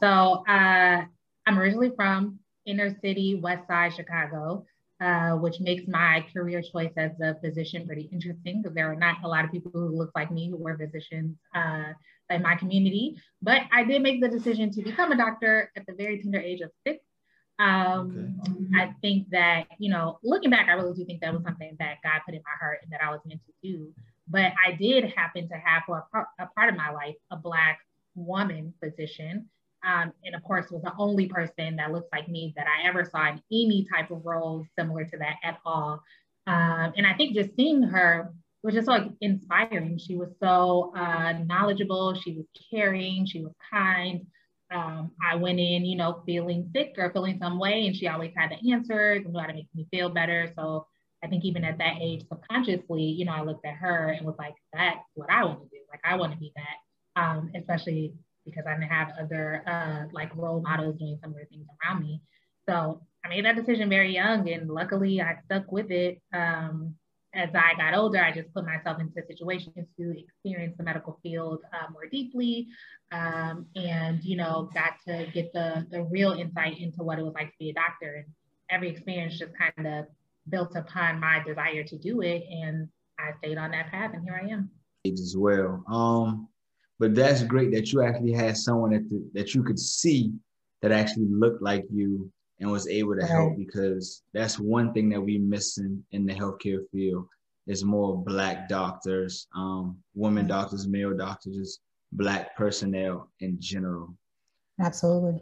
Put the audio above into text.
So uh, I'm originally from inner city, West Side Chicago. Uh, which makes my career choice as a physician pretty interesting because there are not a lot of people who look like me who were physicians uh, in my community. But I did make the decision to become a doctor at the very tender age of six. Um, okay. I think that, you know, looking back, I really do think that was something that God put in my heart and that I was meant to do. But I did happen to have for a, a part of my life a Black woman physician um, and of course, was the only person that looks like me that I ever saw in any type of role similar to that at all. Um, and I think just seeing her was just like inspiring. She was so uh, knowledgeable, she was caring, she was kind. Um, I went in, you know, feeling sick or feeling some way, and she always had the answers and knew how to make me feel better. So I think even at that age, subconsciously, you know, I looked at her and was like, that's what I want to do. Like, I want to be that, um, especially because I didn't have other uh, like role models doing similar things around me. So I made that decision very young, and luckily I stuck with it. Um, as I got older, I just put myself into situations to experience the medical field uh, more deeply, um, and you know, got to get the the real insight into what it was like to be a doctor. And every experience just kind of built upon my desire to do it, and I stayed on that path, and here I am. As well. Um, but that's great that you actually had someone that the, that you could see that actually looked like you and was able to help because that's one thing that we missing in the healthcare field is more black doctors, um, women doctors, male doctors, just black personnel in general. Absolutely.